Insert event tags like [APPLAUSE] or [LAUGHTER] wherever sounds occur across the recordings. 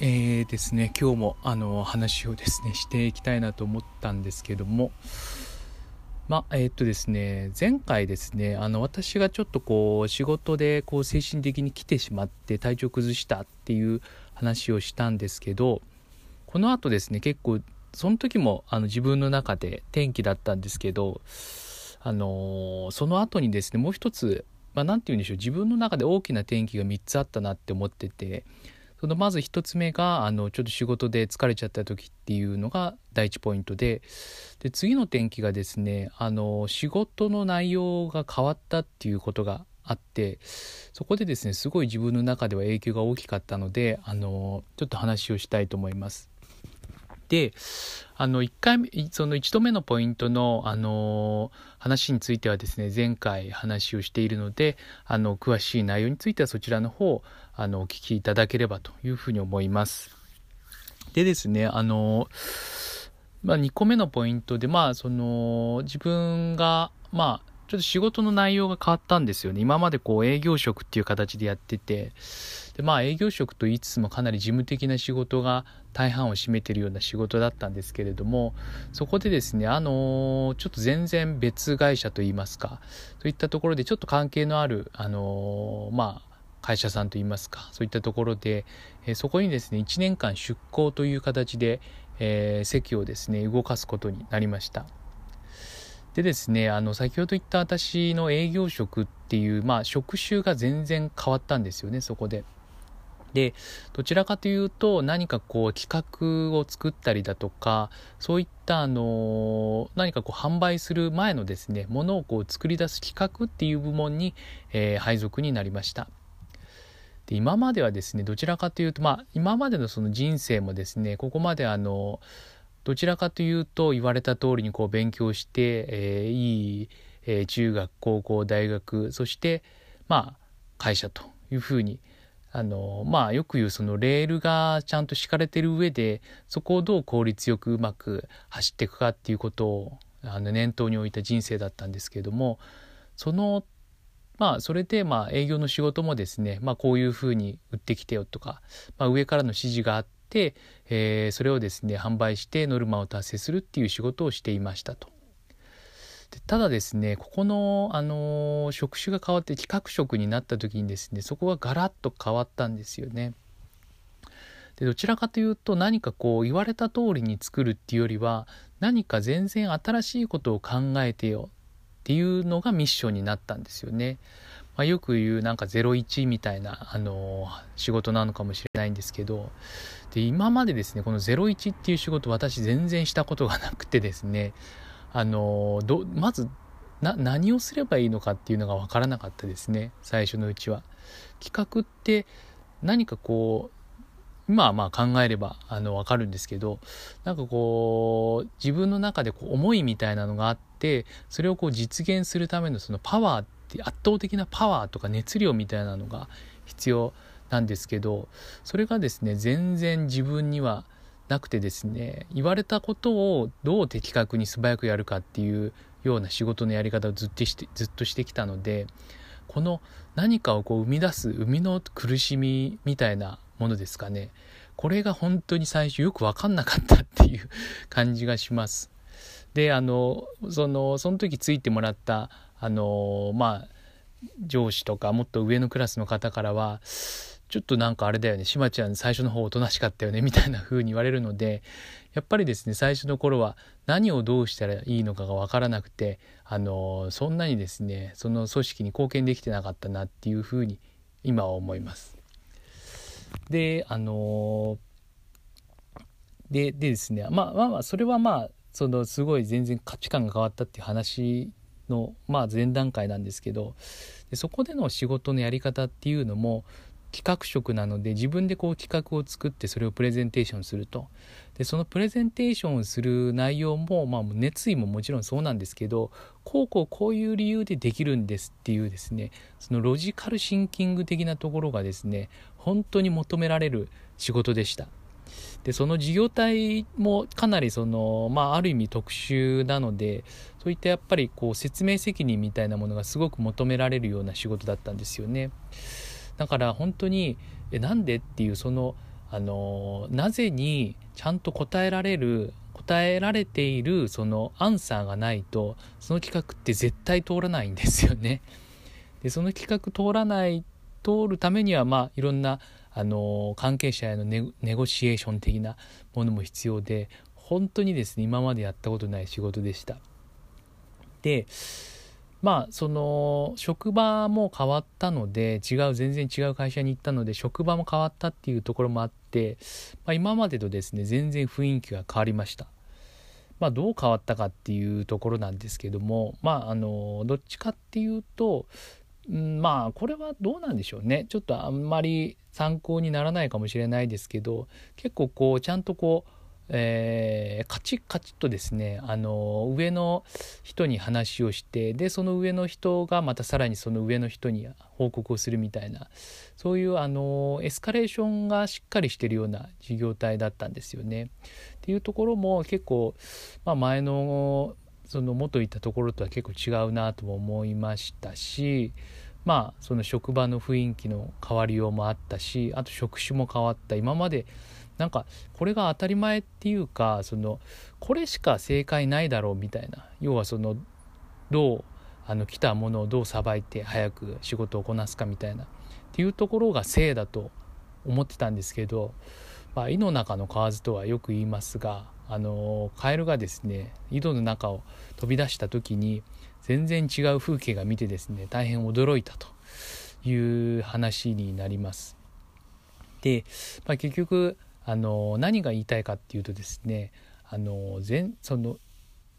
えーですね、今日もあの話をですねしていきたいなと思ったんですけども、まあえー、っとですね、前回ですね、あの私がちょっとこう仕事でこう精神的に来てしまって体調崩したっていう話をしたんですけど、この後ですね、結構その時もあの自分の中で転機だったんですけど、あのその後にですね、もう一つ、まあ、て言うんでしょう、自分の中で大きな転機が3つあったなって思ってて、そのまず1つ目があのちょっと仕事で疲れちゃった時っていうのが第1ポイントでで次の転機がですねあの仕事の内容が変わったっていうことがあってそこでですねすごい自分の中では影響が大きかったのであのちょっと話をしたいと思います。であの1回目その1度目のポイントのあの話についてはですね前回話をしているのであの詳しい内容についてはそちらの方あのお聞きいただければというふうに思います。でですねあの、まあ、2個目のポイントでまあその自分がまあちょっと仕事の内容が変わったんですよね。今までこう営業職っていう形でやってて、でまあ営業職と言いつつもかなり事務的な仕事が大半を占めてるような仕事だったんですけれども、そこでですね、あのちょっと全然別会社といいますか、そういったところでちょっと関係のある、あのまあ、会社さんといいますか、そういったところで、えそこにですね、1年間出向という形で、えー、席をですね、動かすことになりました。でですね、あの、先ほど言った私の営業職っていう、まあ、職種が全然変わったんですよね、そこで。で、どちらかというと、何かこう、企画を作ったりだとか、そういった、あの、何かこう、販売する前のですね、ものをこう、作り出す企画っていう部門に、えー、配属になりました。で今まではですねどちらかというとまあ今までのその人生もですねここまであのどちらかというと言われた通りにこう勉強して、えー、いい、えー、中学高校大学そしてまあ会社というふうにあのまあよく言うそのレールがちゃんと敷かれてる上でそこをどう効率よくうまく走っていくかっていうことをあの念頭に置いた人生だったんですけれどもそのまあそれでまあ営業の仕事もですねまあこういうふうに売ってきてよとか、まあ、上からの指示があって、えー、それをですね販売してノルマを達成するっていう仕事をしていましたと。ただですねここの、あの、職種が変わって企画職になった時にですねそこがガラッと変わったんですよね。でどちらかというと何かこう言われた通りに作るっていうよりは何か全然新しいことを考えてよっていうのがミッションになったんですよね。まあ、よく言うなんか01みたいな、あの、仕事なのかもしれないんですけどで今までですねこの01っていう仕事私全然したことがなくてですねあの、どまず何をすればいいのかっていうのが分からなかったですね最初のうちは。企画って何かこう今はまあ考えればあの分かるんですけどなんかこう自分の中でこう思いみたいなのがあってそれをこう実現するためのそのパワーって圧倒的なパワーとか熱量みたいなのが必要なんですけどそれがですね全然自分にはなくてですね言われたことをどう的確に素早くやるかっていうような仕事のやり方をずっとしてずっとしてきたのでこの何かをこう生み出す生みの苦しみみたいなものですかね。これが本当に最初よく分かんなかったっていう感じがします。で、あの、その、その時ついてもらった、あの、まあ、上司とかもっと上のクラスの方からは、ちょっとなんかあれだよね、しまちゃん最初の方おとなしかったよね、みたいな風に言われるので、やっぱりですね、最初の頃は何をどうしたらいいのかが分からなくて、あの、そんなにですね、その組織に貢献できてなかったなっていう風に今は思います。であのででですねまあまあまあそれはまあそのすごい全然価値観が変わったっていう話のまあ前段階なんですけどでそこでの仕事のやり方っていうのも企画職なので自分でこう企画を作ってそれをプレゼンテーションすると。でそのプレゼンテーションをする内容も、まあ、熱意ももちろんそうなんですけどこうこうこういう理由でできるんですっていうですねそのロジカルシンキング的なところがですね本当に求められる仕事でした。でその事業体もかなりその、まあ、ある意味特殊なのでそういったやっぱりこう説明責任みたいなものがすごく求められるような仕事だったんですよね。だから本当にえなんでっていうそのあのなぜにちゃんと答えられる答えられているそのアンサーがないとその企画って絶対通らないんですよね。でその企画通らない通るためにはまあいろんなあの関係者へのネゴシエーション的なものも必要で本当にですね今までやったことない仕事でした。でまあその職場も変わったので違う全然違う会社に行ったので職場も変わったっていうところもあって、まあ、今までとですね全然雰囲気が変わりました。まあ、どう変わったかっていうところなんですけどもまああのどっちかっていうと、まあこれはどうなんでしょうねちょっとあんまり参考にならないかもしれないですけど結構こうちゃんとこうえー、カチッカチッとですねあの上の人に話をしてでその上の人がまたさらにその上の人に報告をするみたいなそういうあのエスカレーションがしっかりしてるような事業体だったんですよね。っていうところも結構、まあ、前のその元いたところとは結構違うなとも思いましたしまあその職場の雰囲気の変わりようもあったしあと職種も変わった。今までなんかこれが当たり前っていうかそのこれしか正解ないだろうみたいな。要はそのどうあの来たものをどうさばいて早く仕事をこなすかみたいな。っていうところが正だと思ってたんですけど、まあ、井の中の蛙とはよく言いますがあのカエルがですね井戸の中を飛び出した時に全然違う風景が見てですね大変驚いたという話になります。で、まあ、結局あの何が言いたいかっていうとですねあの全その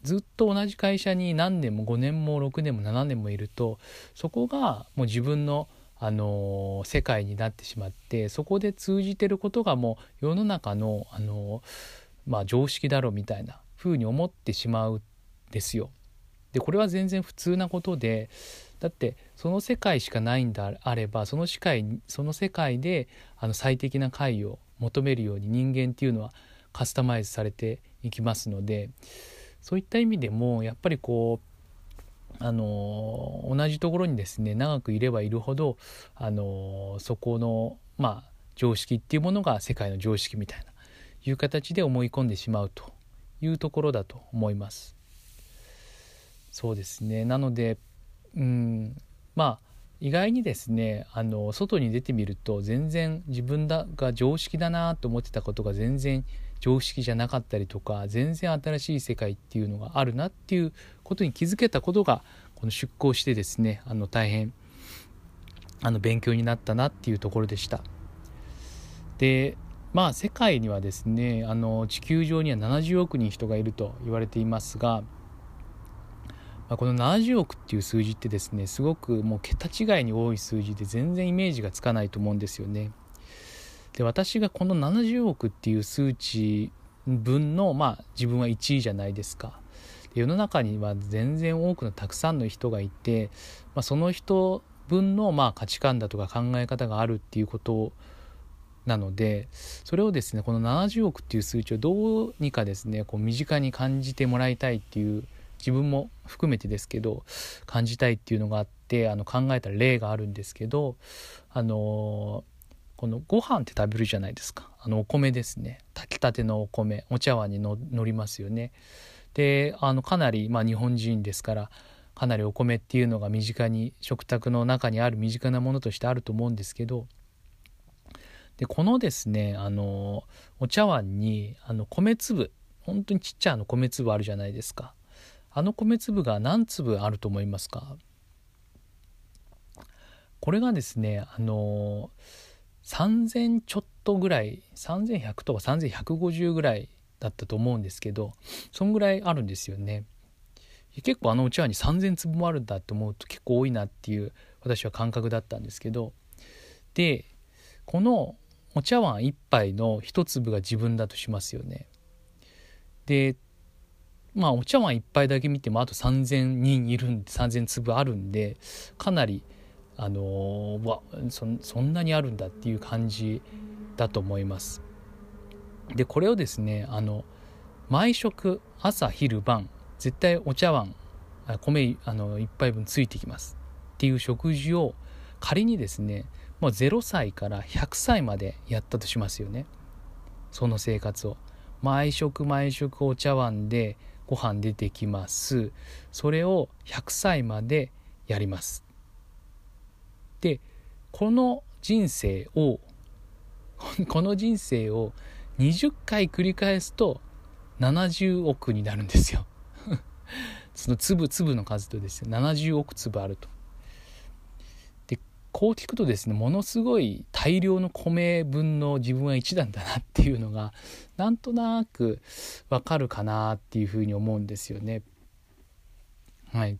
ずっと同じ会社に何年も5年も6年も7年もいるとそこがもう自分のあの世界になってしまってそこで通じてることがもう世の中のあの、まあ、常識だろうみたいな風に思ってしまうんですよ。でこれは全然普通なことでだってその世界しかないんであればその世界その世界であの最適な解を求めるように人間っていうのはカスタマイズされていきますのでそういった意味でもやっぱりこうあの同じところにですね長くいればいるほどあのそこのまあ常識っていうものが世界の常識みたいないう形で思い込んでしまうというところだと思います。そうですねなのでうんまあ意外にですねあの外に出てみると全然自分だが常識だなと思ってたことが全然常識じゃなかったりとか全然新しい世界っていうのがあるなっていうことに気づけたことがこの出向してですねあの大変あの勉強になったなっていうところでした。でまあ世界にはですねあの地球上には70億人人がいると言われていますがまあ、この70億っていう数字ってですねすごくもう桁違いに多い数字で全然イメージがつかないと思うんですよね。で私がこの70億っていう数値分の、まあ、自分は1位じゃないですか。世の中には全然多くのたくさんの人がいて、まあ、その人分のまあ価値観だとか考え方があるっていうことなのでそれをですねこの70億っていう数値をどうにかですねこう身近に感じてもらいたいっていう自分も含めてですけど感じたいっていうのがあってあの考えた例があるんですけどあのこのご飯って食べるじゃないですか。あのお米ですね。炊きたてのお米お茶碗にのりますよね。であのかなり、まあ、日本人ですからかなりお米っていうのが身近に食卓の中にある身近なものとしてあると思うんですけどでこのですねあのお茶碗にあの米粒本当にちっちゃな米粒あるじゃないですか。あの米粒が何粒あると思いますか？これがですねあの3000ちょっとぐらい3100とか3150ぐらいだったと思うんですけどそんぐらいあるんですよね。結構あのうちわに3000粒もあるんだと思うと結構多いなっていう私は感覚だったんですけど。でこのお茶碗1杯の1粒が自分だとしますよねでまあお茶碗1杯だけ見てもあと3,000人いるんで3,000粒あるんでかなりあのー、わそそんなにあるんだっていう感じだと思います。でこれをですねあの毎食朝昼晩絶対お茶碗米あの1杯分ついてきますっていう食事を仮にですねもう0歳から100歳までやったとしますよね。その生活を。毎食毎食お茶碗でご飯出てきます。それを100歳までやります。でこの人生を [LAUGHS] この人生を20回繰り返すと70億になるんですよ。[LAUGHS] その粒々の数とですね70億粒あると。こう聞くとですねものすごい大量の米分の自分は1なんだなっていうのがなんとなくわかるかなっていうふうに思うんですよね。はい。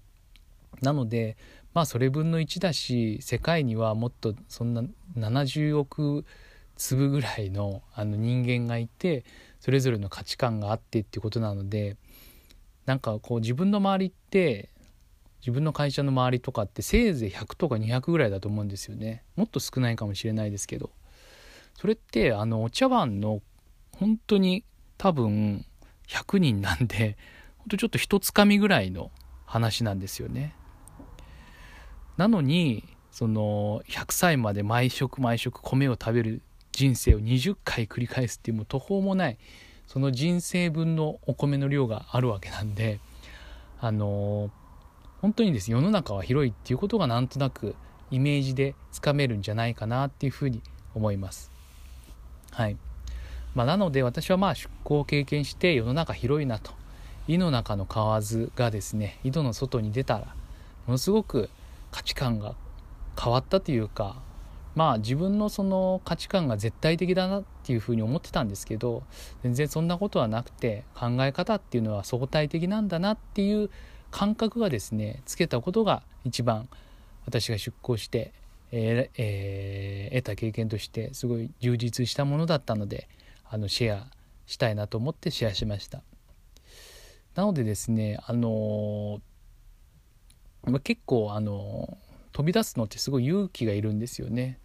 なのでまあそれ分の1だし世界にはもっとそんな70億粒ぐらいのあの人間がいてそれぞれの価値観があってっていうことなのでなんかこう自分の周りって自分の会社の周りとかってせいぜい100とか200ぐらいだと思うんですよね。もっと少ないかもしれないですけど。それってあのお茶碗の本当に多分100人なんで [LAUGHS] 本当ちょっと一つかみぐらいの話なんですよね。なのにその100歳まで毎食毎食米を食べる人生を20回繰り返すっていうもう途方もないその人生分のお米の量があるわけなんであの本当にです世の中は広いっていうことがなんとなくイメージでつかめるんじゃないかなっていうふうに思います。はいまあ、なので私はまあ出向を経験して世の中広いなと井の中の蛙がですね井戸の外に出たらものすごく価値観が変わったというかまあ自分のその価値観が絶対的だなっていうふうに思ってたんですけど全然そんなことはなくて考え方っていうのは相対的なんだなっていう感覚がですねつけたことが一番私が出向して、えーえー、得た経験としてすごい充実したものだったのであのシェアしたいなと思ってシェアしました。なのでですねあのま、結構あの飛び出すのってすごい勇気がいるんですよね。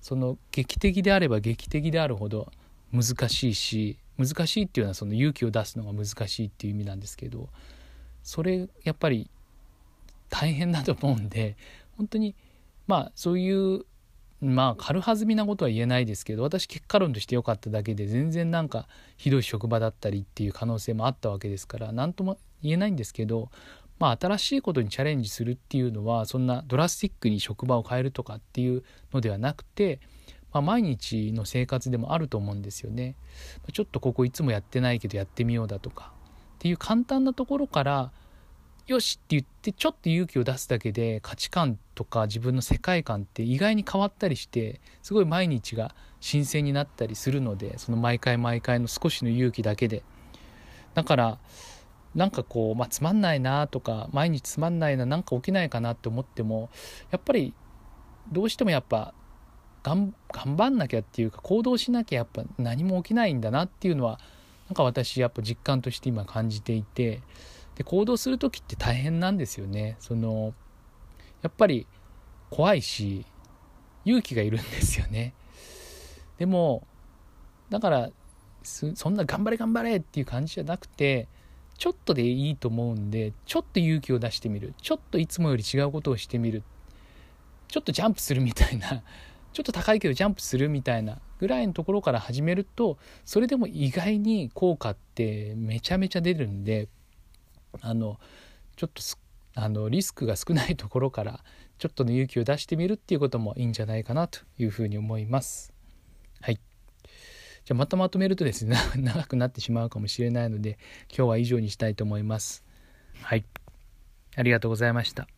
その劇的であれば劇的であるほど難しいし難しいっていうのはその勇気を出すのが難しいっていう意味なんですけどそれやっぱり大変だと思うんで本当にまあそういうまあ軽はずみなことは言えないですけど私結果論として良かっただけで全然なんかひどい職場だったりっていう可能性もあったわけですから何とも言えないんですけどまあ、新しいことにチャレンジするっていうのはそんなドラスティックに職場を変えるとかっていうのではなくて、まあ、毎日の生活でもあると思うんですよね。ちょっとここいつもやってないけどやってみようだとかっていう簡単なところからよしって言ってちょっと勇気を出すだけで価値観とか自分の世界観って意外に変わったりしてすごい毎日が新鮮になったりするのでその毎回毎回の少しの勇気だけで。だからなんかこう、まあ、つまんないなとか毎日つまんないななんか起きないかなって思ってもやっぱりどうしてもやっぱ頑張んなきゃっていうか行動しなきゃやっぱ何も起きないんだなっていうのはなんか私やっぱ実感として今感じていてで行動する時って大変なんですよね。そのやっぱり怖いし勇気がいるんですよね。でもだからそんな頑張れ頑張れっていう感じじゃなくてちょっとでいいと思うんでちょっと勇気を出してみる。ちょっといつもより違うことをしてみる。ちょっとジャンプするみたいな。ちょっと高いけどジャンプするみたいな。ぐらいのところから始めるとそれでも意外に効果ってめちゃめちゃ出るんであのちょっとあのリスクが少ないところからちょっとの勇気を出してみるっていうこともいいんじゃないかなというふうに思います。はい。じゃあまたまとめるとですね [LAUGHS] 長くなってしまうかもしれないので今日は以上にしたいと思います。はい。ありがとうございました。